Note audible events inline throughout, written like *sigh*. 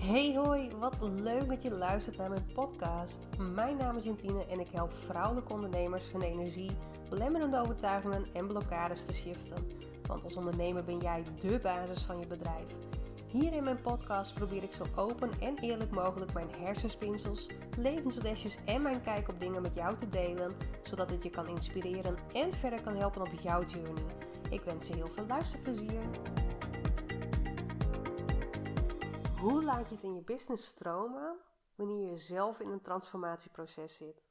Hey hoi, wat leuk dat je luistert naar mijn podcast. Mijn naam is Jantine en ik help vrouwelijke ondernemers hun energie, belemmerende overtuigingen en blokkades te shiften. Want als ondernemer ben jij dé basis van je bedrijf. Hier in mijn podcast probeer ik zo open en eerlijk mogelijk mijn hersenspinsels, levenslesjes en mijn kijk op dingen met jou te delen, zodat het je kan inspireren en verder kan helpen op jouw journey. Ik wens je heel veel luisterplezier. Hoe laat je het in je business stromen wanneer je zelf in een transformatieproces zit?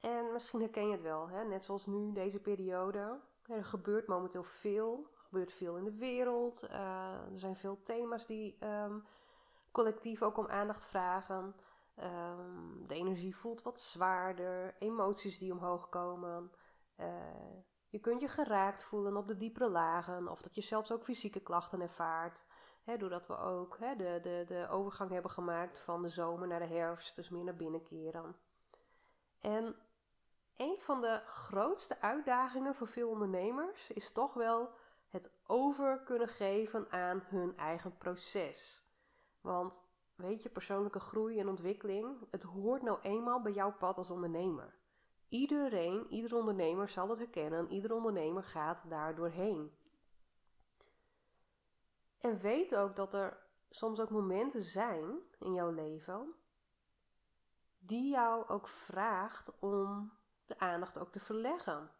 En misschien herken je het wel, hè? net zoals nu, deze periode. Er gebeurt momenteel veel. Er gebeurt veel in de wereld. Uh, er zijn veel thema's die um, collectief ook om aandacht vragen. Um, de energie voelt wat zwaarder. Emoties die omhoog komen. Uh, je kunt je geraakt voelen op de diepere lagen. Of dat je zelfs ook fysieke klachten ervaart. Doordat we ook de, de, de overgang hebben gemaakt van de zomer naar de herfst, dus meer naar binnen keren. En een van de grootste uitdagingen voor veel ondernemers is toch wel het over kunnen geven aan hun eigen proces. Want weet je, persoonlijke groei en ontwikkeling, het hoort nou eenmaal bij jouw pad als ondernemer. Iedereen, ieder ondernemer zal het herkennen, ieder ondernemer gaat daar doorheen. En weet ook dat er soms ook momenten zijn in jouw leven die jou ook vraagt om de aandacht ook te verleggen.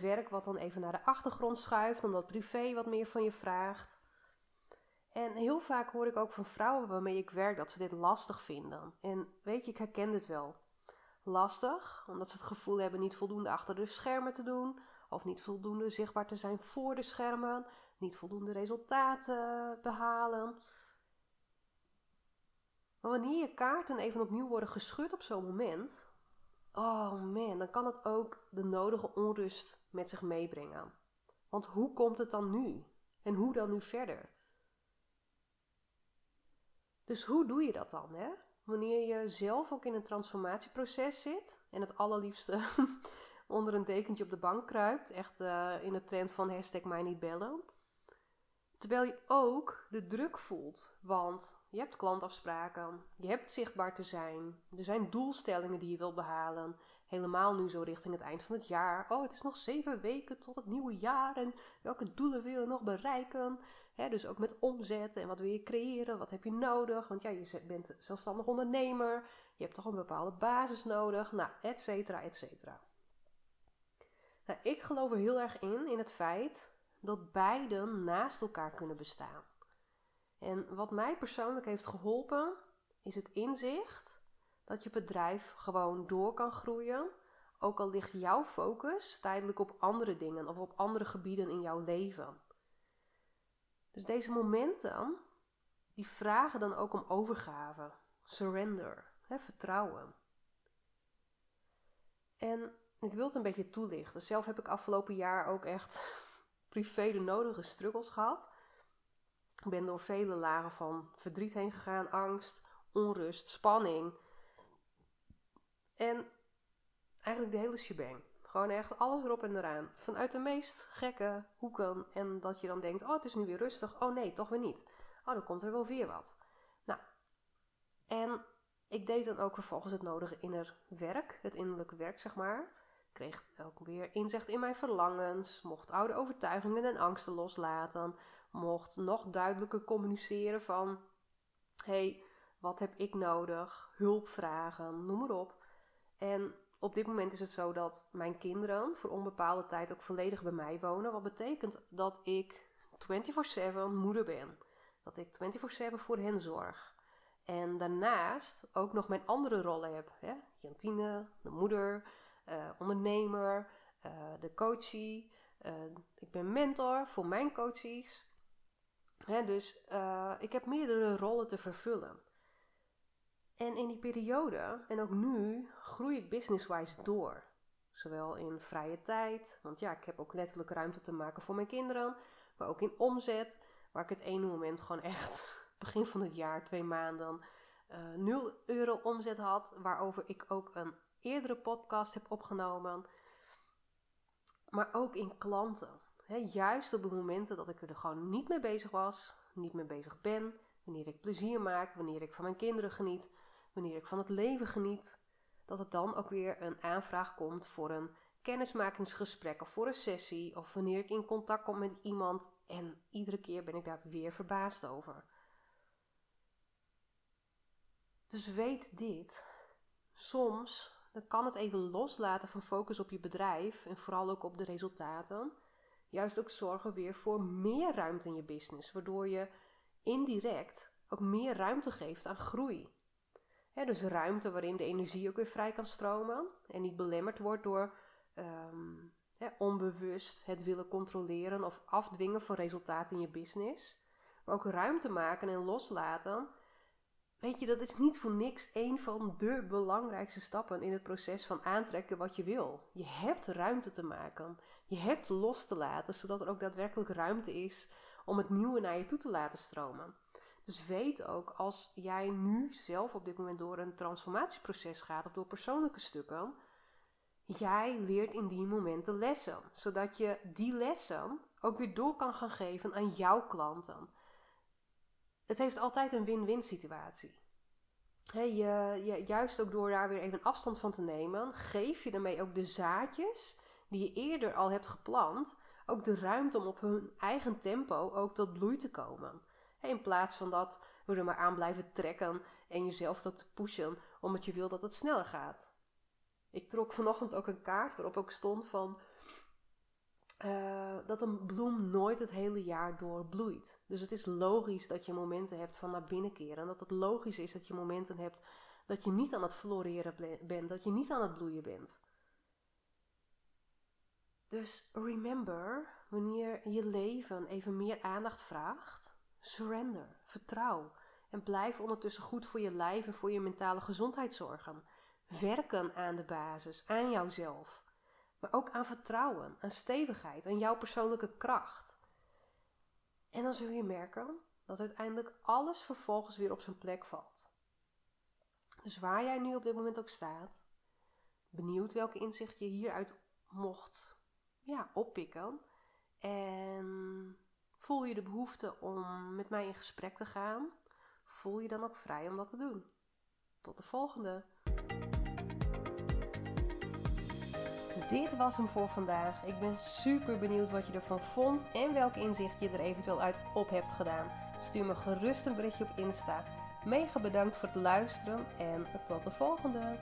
Werk wat dan even naar de achtergrond schuift, omdat privé wat meer van je vraagt. En heel vaak hoor ik ook van vrouwen waarmee ik werk dat ze dit lastig vinden. En weet je, ik herken dit wel. Lastig, omdat ze het gevoel hebben niet voldoende achter de schermen te doen, of niet voldoende zichtbaar te zijn voor de schermen, niet voldoende resultaten behalen. Maar wanneer je kaarten even opnieuw worden geschud op zo'n moment, oh man, dan kan het ook de nodige onrust met zich meebrengen. Want hoe komt het dan nu? En hoe dan nu verder? Dus hoe doe je dat dan? Hè? Wanneer je zelf ook in een transformatieproces zit en het allerliefste *laughs* onder een dekentje op de bank kruipt, echt uh, in de trend van hashtag mij niet bellen. Terwijl je ook de druk voelt, want je hebt klantafspraken, je hebt zichtbaar te zijn, er zijn doelstellingen die je wilt behalen. Helemaal nu zo richting het eind van het jaar. Oh, het is nog zeven weken tot het nieuwe jaar en welke doelen wil je nog bereiken? dus ook met omzet en wat wil je creëren, wat heb je nodig? Want ja, je bent zelfstandig ondernemer, je hebt toch een bepaalde basis nodig, nou, et cetera, et cetera. Nou, ik geloof er heel erg in, in het feit dat beiden naast elkaar kunnen bestaan. En wat mij persoonlijk heeft geholpen, is het inzicht dat je bedrijf gewoon door kan groeien, ook al ligt jouw focus tijdelijk op andere dingen of op andere gebieden in jouw leven. Dus deze momenten, die vragen dan ook om overgave, surrender, hè, vertrouwen. En ik wil het een beetje toelichten. Zelf heb ik afgelopen jaar ook echt privé de nodige struggles gehad. Ik ben door vele lagen van verdriet heen gegaan, angst, onrust, spanning. En eigenlijk de hele shebang. Gewoon echt alles erop en eraan. Vanuit de meest gekke hoeken. En dat je dan denkt, oh het is nu weer rustig. Oh nee, toch weer niet. Oh, dan komt er wel weer wat. Nou, en ik deed dan ook vervolgens het nodige inner werk. Het innerlijke werk, zeg maar kreeg ook weer inzicht in mijn verlangens, mocht oude overtuigingen en angsten loslaten, mocht nog duidelijker communiceren van hey, wat heb ik nodig? Hulp vragen, noem maar op. En op dit moment is het zo dat mijn kinderen voor onbepaalde tijd ook volledig bij mij wonen. Wat betekent dat ik 24/7 moeder ben. Dat ik 24/7 voor hen zorg. En daarnaast ook nog mijn andere rollen heb. Hè? Jantine, de moeder, uh, ondernemer, uh, de coachie. Uh, ik ben mentor voor mijn coaches. Hè, dus ik heb meerdere rollen te vervullen. En in die periode, en ook nu, groei ik business-wise door. Zowel in vrije tijd, want ja, ik heb ook letterlijk ruimte te maken voor mijn kinderen. Maar ook in omzet, waar ik het ene moment gewoon echt, *laughs* begin van het jaar, twee maanden, uh, 0 euro omzet had. Waarover ik ook een eerdere podcast heb opgenomen. Maar ook in klanten. juist op de momenten dat ik er gewoon niet mee bezig was, niet mee bezig ben, wanneer ik plezier maak, wanneer ik van mijn kinderen geniet, wanneer ik van het leven geniet, dat het dan ook weer een aanvraag komt voor een kennismakingsgesprek of voor een sessie of wanneer ik in contact kom met iemand en iedere keer ben ik daar weer verbaasd over. Dus weet dit. Soms dan kan het even loslaten van focus op je bedrijf en vooral ook op de resultaten. Juist ook zorgen weer voor meer ruimte in je business, waardoor je indirect ook meer ruimte geeft aan groei. dus ruimte waarin de energie ook weer vrij kan stromen en niet belemmerd wordt door Ehm, onbewust het willen controleren of afdwingen van resultaten in je business. Maar ook ruimte maken en loslaten. Weet je, dat is niet voor niks een van de belangrijkste stappen in het proces van aantrekken wat je wil. Je hebt ruimte te maken. Je hebt los te laten, zodat er ook daadwerkelijk ruimte is om het nieuwe naar je toe te laten stromen. Dus weet ook, als jij nu zelf op dit moment door een transformatieproces gaat of door persoonlijke stukken, Jij leert in die momenten lessen, zodat je die lessen ook weer door kan gaan geven aan jouw klanten. Het heeft altijd een win-win situatie. je, je, juist ook door daar weer even afstand van te nemen, geef je daarmee ook de zaadjes die je eerder al hebt geplant, ook de ruimte om op hun eigen tempo ook tot bloei te komen. in plaats van dat we er maar aan blijven trekken en jezelf ook te pushen omdat je wil dat het sneller gaat. Ik trok vanochtend ook een kaart waarop ook stond van uh, dat een bloem nooit het hele jaar door bloeit. Dus het is logisch dat je momenten hebt van naar binnen keren. En dat het logisch is dat je momenten hebt dat je niet aan het floreren bent, dat je niet aan het bloeien bent. Dus remember, wanneer je leven even meer aandacht vraagt, surrender, vertrouw. En blijf ondertussen goed voor je lijf en voor je mentale gezondheid zorgen werken aan de basis, aan jouzelf. Maar ook aan vertrouwen, aan stevigheid, aan jouw persoonlijke kracht. En dan zul je merken dat uiteindelijk alles vervolgens weer op zijn plek valt. Dus waar jij nu op dit moment ook staat, benieuwd welke inzicht je hieruit mocht ja, oppikken. En voel je de behoefte om met mij in gesprek te gaan, voel je dan ook vrij om dat te doen. Tot de volgende! Dit was hem voor vandaag. Ik ben super benieuwd wat je ervan vond en welk inzicht je er eventueel uit op hebt gedaan. Stuur me gerust een berichtje op Insta. Mega bedankt voor het luisteren en tot de volgende!